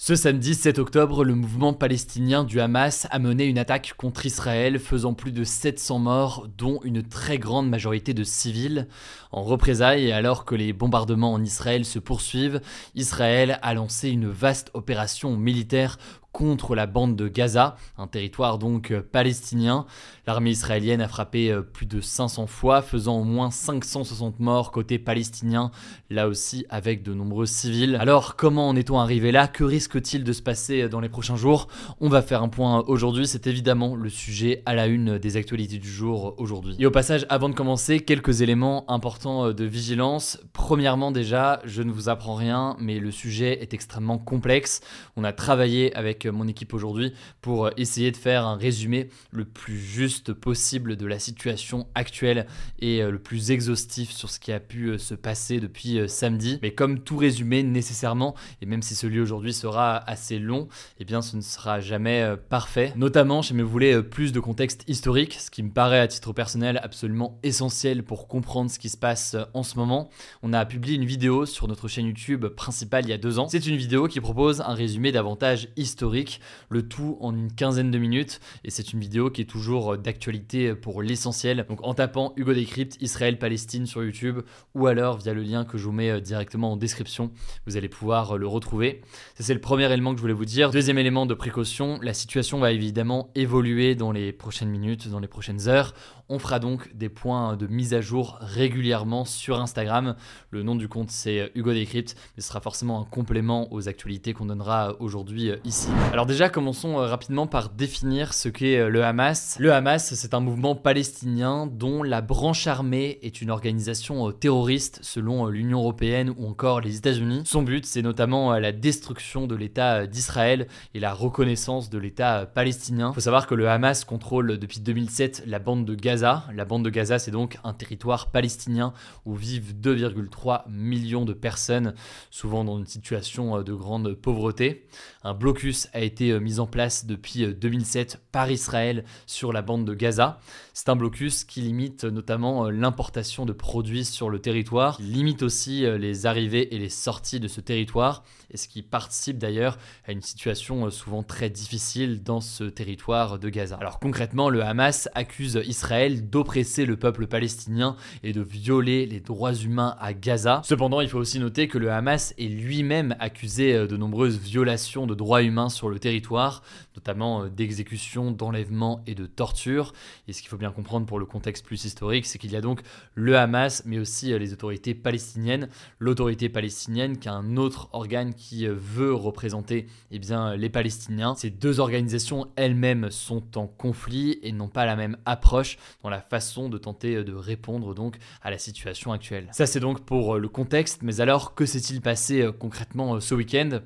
Ce samedi 7 octobre, le mouvement palestinien du Hamas a mené une attaque contre Israël, faisant plus de 700 morts, dont une très grande majorité de civils. En représailles, et alors que les bombardements en Israël se poursuivent, Israël a lancé une vaste opération militaire contre la bande de Gaza, un territoire donc euh, palestinien. L'armée israélienne a frappé euh, plus de 500 fois, faisant au moins 560 morts côté palestinien, là aussi avec de nombreux civils. Alors comment en est-on arrivé là? Que risque-t-il de se passer euh, dans les prochains jours? On va faire un point aujourd'hui, c'est évidemment le sujet à la une des actualités du jour aujourd'hui. Et au passage, avant de commencer, quelques éléments importants de vigilance. Premièrement déjà, je ne vous apprends rien, mais le sujet est extrêmement complexe. On a travaillé avec mon équipe aujourd'hui pour euh, essayer de faire un résumé le plus juste possible de la situation actuelle et euh, le plus exhaustif sur ce qui a pu euh, se passer depuis samedi. Mais comme tout résumé nécessairement, et même si celui aujourd'hui sera assez long, eh bien ce ne sera jamais parfait. Notamment, je me voulais plus de contexte historique, ce qui me paraît à titre personnel absolument essentiel pour comprendre ce qui se passe en ce moment. On a publié une vidéo sur notre chaîne YouTube principale il y a deux ans. C'est une vidéo qui propose un résumé davantage historique le tout en une quinzaine de minutes. Et c'est une vidéo qui est toujours euh, d'actualité pour l'essentiel. Donc en tapant Hugo Décrypte Israël-Palestine sur YouTube ou alors via le lien que je vous mets euh, directement en description, vous allez pouvoir euh, le retrouver. C'est le premier élément que je voulais vous dire. Deuxième élément de précaution, la situation va évidemment évoluer dans les prochaines minutes, dans les prochaines heures. On fera donc des points de mise à jour régulièrement sur Instagram. Le nom du compte c'est Hugo Décrypte, mais ce sera forcément un complément aux actualités qu'on donnera aujourd'hui ici. Alors déjà, commençons euh, rapidement par définir ce qu'est euh, le Hamas. Le Hamas, c'est un mouvement palestinien dont la branche armée est une organisation euh, terroriste selon l'Union européenne ou encore les États-Unis. Son but, c'est notamment la destruction de l'État d'Israël et la reconnaissance de l'État palestinien. Faut savoir que le Hamas contrôle depuis 2007 la bande de Gaza. La bande de Gaza, c'est donc un territoire palestinien où vivent 2,3 millions de personnes, souvent dans une situation de grande pauvreté. Un blocus a été euh, mis en place depuis 2007 euh, par Israël sur la bande de Gaza. C'est un blocus qui limite euh, notamment l'importation de produits sur le territoire, qui limite aussi les arrivées et les sorties de ce territoire, et ce qui participe d'ailleurs à une situation souvent très difficile dans ce territoire de Gaza. Alors concrètement, le Hamas accuse Israël d'oppresser le peuple palestinien et de violer les droits humains à Gaza. Cependant, il faut aussi noter que le Hamas est lui-même accusé de nombreuses violations de droits humains sur le territoire, notamment euh, d'exécution, d'enlèvement et de torture. Et ce qu'il faut bien comprendre pour le contexte plus historique, c'est qu'il y a donc le Hamas, mais aussi euh, les autorités palestiniennes. L'autorité palestinienne qui a un autre organe qui euh, veut représenter eh bien, les Palestiniens. Ces deux organisations elles-mêmes sont en conflit et n'ont pas la même approche dans la façon de tenter de répondre donc à la situation actuelle. Ça c'est donc pour le contexte, mais alors que s'est-il passé concrètement ce week-end?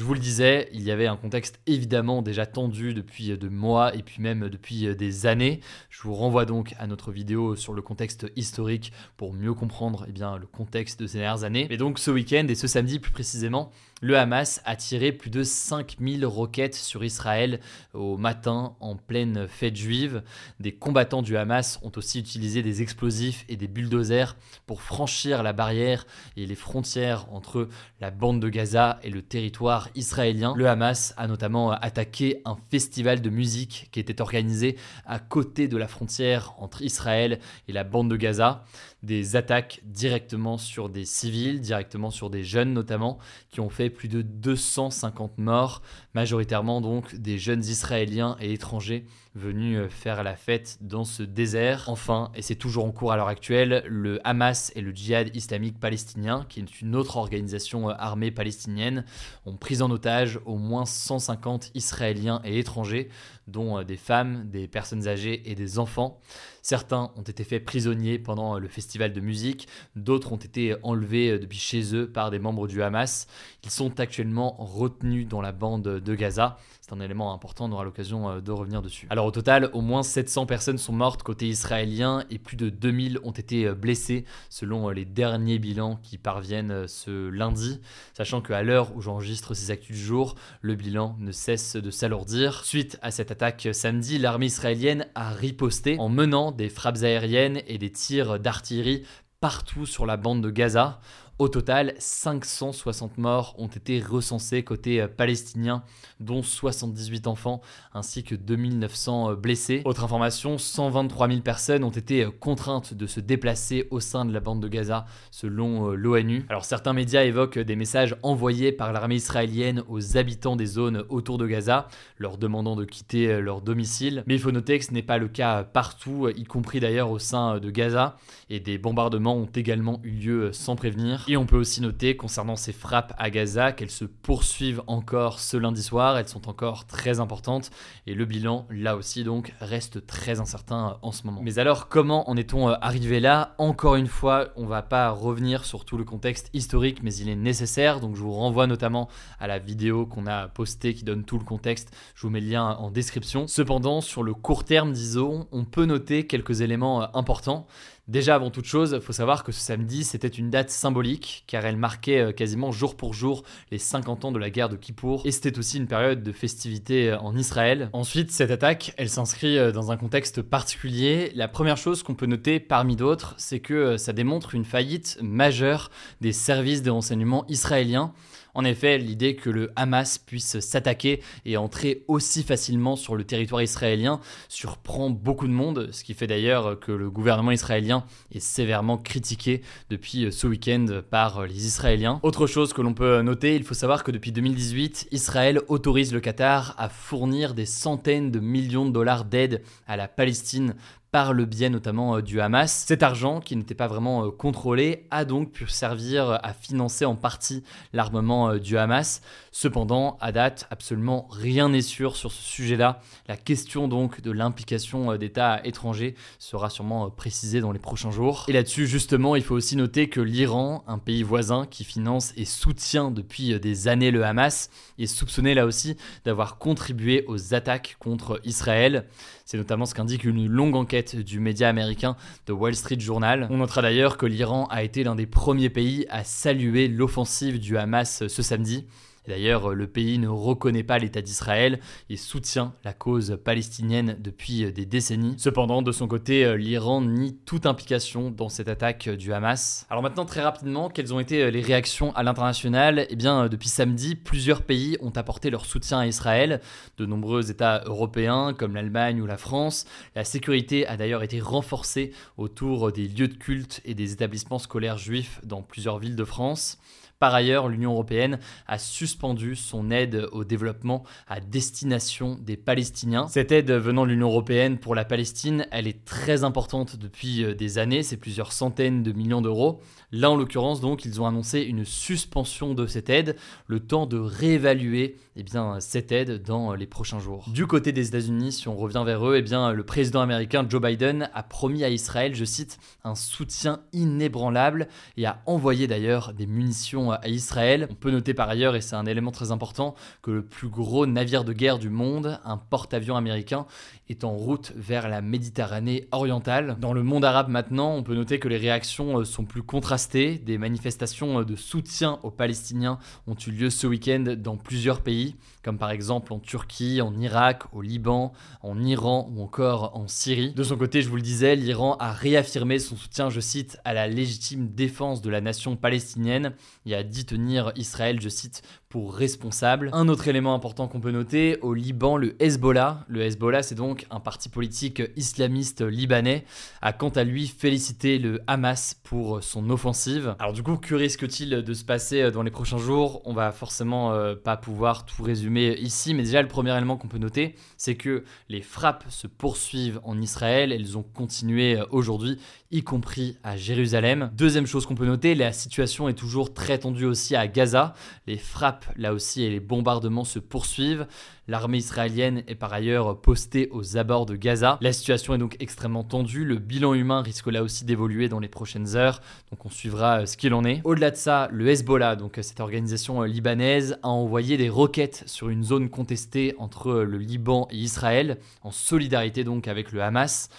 Je vous le disais, il y avait un contexte évidemment déjà tendu depuis de mois et puis même depuis des années. Je vous renvoie donc à notre vidéo sur le contexte historique pour mieux comprendre eh bien, le contexte de ces dernières années. Et donc ce week-end et ce samedi plus précisément, le Hamas a tiré plus de 5000 roquettes sur Israël au matin en pleine fête juive. Des combattants du Hamas ont aussi utilisé des explosifs et des bulldozers pour franchir la barrière et les frontières entre la bande de Gaza et le territoire israélien. Le Hamas a notamment attaqué un festival de musique qui était organisé à côté de la frontière entre Israël et la bande de Gaza des attaques directement sur des civils, directement sur des jeunes notamment, qui ont fait plus de 250 morts, majoritairement donc des jeunes israéliens et étrangers venus euh, faire la fête dans ce désert. Enfin, et c'est toujours en cours à l'heure actuelle, le Hamas et le djihad islamique palestinien, qui est une autre organisation euh, armée palestinienne, ont pris en otage au moins 150 Israéliens et étrangers, dont euh, des femmes, des personnes âgées et des enfants. Certains ont été faits prisonniers pendant le festival de musique, d'autres ont été enlevés depuis chez eux par des membres du Hamas. Ils sont actuellement retenus dans la bande de Gaza. Un élément important, on aura l'occasion euh, de revenir dessus. Alors au total, au moins 700 personnes sont mortes côté israélien et plus de 2000 ont été euh, blessées selon euh, les derniers bilans qui parviennent ce lundi, sachant qu'à l'heure où j'enregistre ces actus du jour, le bilan ne cesse de s'alourdir. Suite à cette attaque samedi, l'armée israélienne a riposté en menant des frappes aériennes et des tirs d'artillerie partout sur la bande de Gaza. Au total, 560 morts ont été recensés côté euh, palestinien, dont 78 enfants ainsi que 2900 euh, blessés. Autre information, 123 000 personnes ont été euh, contraintes de se déplacer au sein de la bande de Gaza, selon l'ONU. Alors certains médias évoquent des messages envoyés par l'armée israélienne aux habitants des zones autour de Gaza, leur demandant de quitter leur domicile. Mais il faut noter que ce n'est pas le cas partout, y compris d'ailleurs au sein de Gaza, et des bombardements ont également eu lieu sans prévenir. Et on peut aussi noter concernant ces frappes à Gaza qu'elles se poursuivent encore ce lundi soir, elles sont encore très importantes et le bilan là aussi donc reste très incertain en ce moment. Mais alors comment en est-on euh, arrivé là? Encore une fois, on va pas revenir sur tout le contexte historique mais il est nécessaire donc je vous renvoie notamment à la vidéo qu'on a postée qui donne tout le contexte, je vous mets le lien en description. Cependant, sur le court terme disons, on peut noter quelques éléments euh, importants. Déjà, avant toute chose, il faut savoir que ce samedi, c'était une date symbolique, car elle marquait euh, quasiment jour pour jour les 50 ans de la guerre de Kippour, et c'était aussi une période de festivité euh, en Israël. Ensuite, cette attaque, elle s'inscrit euh, dans un contexte particulier. La première chose qu'on peut noter parmi d'autres, c'est que ça démontre une faillite majeure des services de renseignement israéliens. En effet, l'idée que le Hamas puisse s'attaquer et entrer aussi facilement sur le territoire israélien surprend beaucoup de monde, ce qui fait d'ailleurs que le gouvernement israélien est sévèrement critiqué depuis ce week-end par les Israéliens. Autre chose que l'on peut noter, il faut savoir que depuis 2018, Israël autorise le Qatar à fournir des centaines de millions de dollars d'aide à la Palestine par le biais notamment euh, du Hamas. Cet argent, qui n'était pas vraiment euh, contrôlé, a donc pu servir à financer en partie l'armement euh, du Hamas. Cependant, à date, absolument rien n'est sûr sur ce sujet-là. La question donc de l'implication d'États étrangers sera sûrement précisée dans les prochains jours. Et là-dessus, justement, il faut aussi noter que l'Iran, un pays voisin qui finance et soutient depuis des années le Hamas, est soupçonné là aussi d'avoir contribué aux attaques contre Israël. C'est notamment ce qu'indique une longue enquête du média américain The Wall Street Journal. On notera d'ailleurs que l'Iran a été l'un des premiers pays à saluer l'offensive du Hamas ce samedi. D'ailleurs, le pays ne reconnaît pas l'État d'Israël et soutient la cause palestinienne depuis des décennies. Cependant, de son côté, l'Iran nie toute implication dans cette attaque du Hamas. Alors maintenant, très rapidement, quelles ont été les réactions à l'international? Eh bien, depuis samedi, plusieurs pays ont apporté leur soutien à Israël. De nombreux États européens, comme l'Allemagne ou la France. La sécurité a d'ailleurs été renforcée autour des lieux de culte et des établissements scolaires juifs dans plusieurs villes de France. Par ailleurs, l'Union européenne a suspendu son aide au développement à destination des Palestiniens. Cette aide venant de l'Union européenne pour la Palestine, elle est très importante depuis euh, des années, c'est plusieurs centaines de millions d'euros. Là, en l'occurrence, donc, ils ont annoncé une suspension de cette aide, le temps de réévaluer eh bien, cette aide dans les prochains jours. Du côté des États-Unis, si on revient vers eux, eh bien, le président américain Joe Biden a promis à Israël, je cite, un soutien inébranlable et a envoyé d'ailleurs des munitions à Israël. On peut noter par ailleurs, et c'est un élément très important, que le plus gros navire de guerre du monde, un porte-avions américain, est en route vers la Méditerranée orientale. Dans le monde arabe maintenant, on peut noter que les réactions euh, sont plus contrastées. Des manifestations euh, de soutien aux Palestiniens ont eu lieu ce week-end dans plusieurs pays, comme par exemple en Turquie, en Irak, au Liban, en Iran ou encore en Syrie. De son côté, je vous le disais, l'Iran a réaffirmé son soutien, je cite, à la légitime défense de la nation palestinienne et a dit tenir Israël, je cite, pour responsable. Un autre élément important qu'on peut noter, au Liban, le Hezbollah, le Hezbollah c'est donc un parti politique islamiste libanais, a quant à lui félicité le Hamas pour son offensive. Alors du coup, que risque-t-il de se passer dans les prochains jours? On va forcément euh, pas pouvoir tout résumer ici, mais déjà le premier élément qu'on peut noter, c'est que les frappes se poursuivent en Israël, elles ont continué aujourd'hui, y compris à Jérusalem. Deuxième chose qu'on peut noter, la situation est toujours très tendue aussi à Gaza. Les frappes, là aussi, et les bombardements se poursuivent. L'armée israélienne est par ailleurs postée aux abords de Gaza. La situation est donc extrêmement tendue. Le bilan humain risque là aussi d'évoluer dans les prochaines heures. Donc on suivra euh, ce qu'il en est. Au-delà de ça, le Hezbollah, donc euh, cette organisation euh, libanaise, a envoyé des roquettes sur une zone contestée entre le Liban et Israël, en solidarité donc avec le Hamas.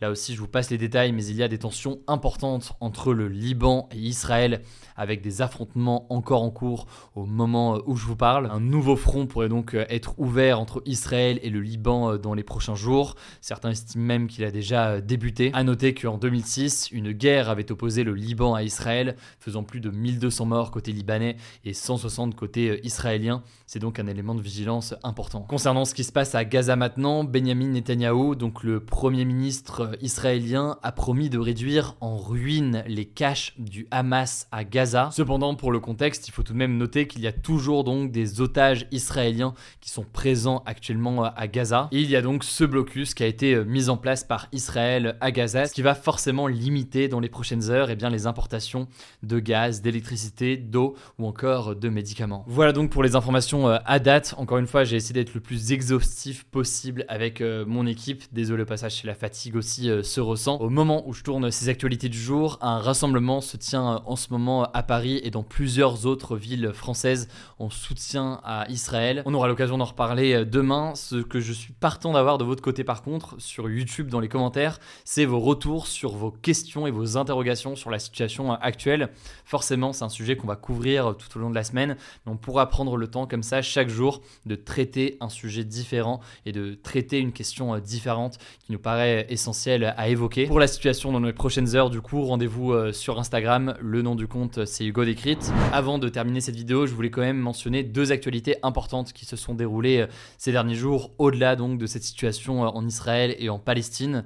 Là aussi, je vous passe les détails, mais il y a des tensions importantes entre le Liban et Israël, avec des affrontements encore en cours au moment où je vous parle. Un nouveau front pourrait donc être ouvert entre Israël et le Liban dans les prochains jours. Certains estiment même qu'il a déjà débuté. A noter qu'en 2006, une guerre avait opposé le Liban à Israël, faisant plus de 1200 morts côté libanais et 160 côté israélien. C'est donc un élément de vigilance important. Concernant ce qui se passe à Gaza maintenant, Benjamin Netanyahu, donc le premier ministre israélien a promis de réduire en ruine les caches du Hamas à Gaza. Cependant, pour le contexte, il faut tout de même noter qu'il y a toujours donc des otages israéliens qui sont présents actuellement à Gaza. Et il y a donc ce blocus qui a été euh, mis en place par Israël à Gaza, ce qui va forcément limiter dans les prochaines heures eh bien, les importations de gaz, d'électricité, d'eau ou encore de médicaments. Voilà donc pour les informations euh, à date. Encore une fois, j'ai essayé d'être le plus exhaustif possible avec euh, mon équipe. Désolé au passage, c'est la fatigue aussi euh, se ressent. Au moment où je tourne ces actualités du jour, un rassemblement se tient euh, en ce moment à Paris et dans plusieurs autres villes françaises en soutien à Israël. On aura l'occasion d'en reparler euh, demain. Ce que je suis partant d'avoir de votre côté par contre sur YouTube dans les commentaires, c'est vos retours sur vos questions et vos interrogations sur la situation actuelle. Forcément, c'est un sujet qu'on va couvrir tout au long de la semaine, mais on pourra prendre le temps comme ça chaque jour de traiter un sujet différent et de traiter une question différente qui nous paraît essentielle à évoquer. Pour la situation dans les prochaines heures, du coup, rendez-vous euh, sur Instagram. Le nom du compte, c'est Hugo Décrite. Avant de terminer cette vidéo, je voulais quand même mentionner deux actualités importantes qui se sont déroulées euh, ces derniers jours, au-delà donc de cette situation euh, en Israël et en Palestine.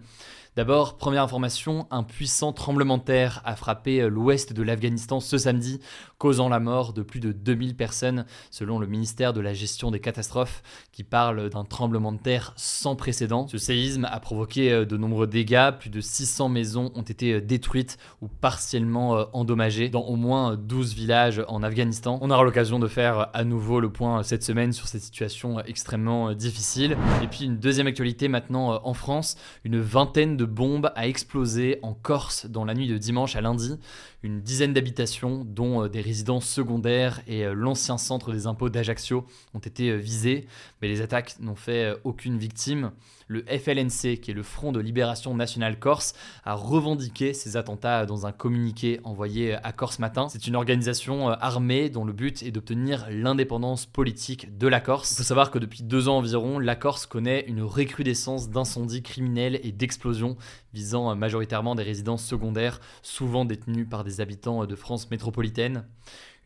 D'abord, première information, un puissant tremblement de terre a frappé l'ouest de l'Afghanistan ce samedi, causant la mort de plus de 2000 personnes, selon le ministère de la gestion des catastrophes, qui parle d'un tremblement de terre sans précédent. Ce séisme a provoqué euh, de nombreux dégâts, plus de 600 maisons ont été euh, détruites ou partiellement euh, endommagées dans au moins 12 villages en Afghanistan. On aura l'occasion de faire à nouveau le point cette semaine sur cette situation extrêmement difficile. Et puis une deuxième actualité maintenant en France, une vingtaine de de bombe a explosé en Corse dans la nuit de dimanche à lundi. Une dizaine d'habitations, dont euh, des résidences secondaires et euh, l'ancien centre des impôts d'Ajaccio, ont été euh, visées, mais les attaques n'ont fait aucune victime. Le FLNC, qui est le Front de Libération Nationale Corse, a revendiqué ces attentats dans un communiqué envoyé à Corse Matin. C'est une organisation armée dont le but est d'obtenir l'indépendance politique de la Corse. Il faut savoir que depuis deux ans environ, la Corse connaît une recrudescence d'incendies criminels et d'explosions visant majoritairement des résidences secondaires, souvent détenues par des habitants de France métropolitaine.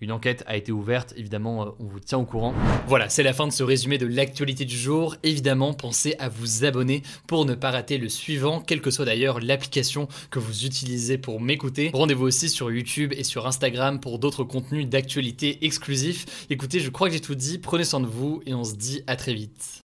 Une enquête a été ouverte, évidemment, euh, on vous tient au courant. Voilà, c'est la fin de ce résumé de l'actualité du jour. Évidemment, pensez à vous abonner pour ne pas rater le suivant, quelle que soit d'ailleurs l'application que vous utilisez pour m'écouter. Rendez-vous aussi sur YouTube et sur Instagram pour d'autres contenus d'actualité exclusifs. Écoutez, je crois que j'ai tout dit, prenez soin de vous et on se dit à très vite.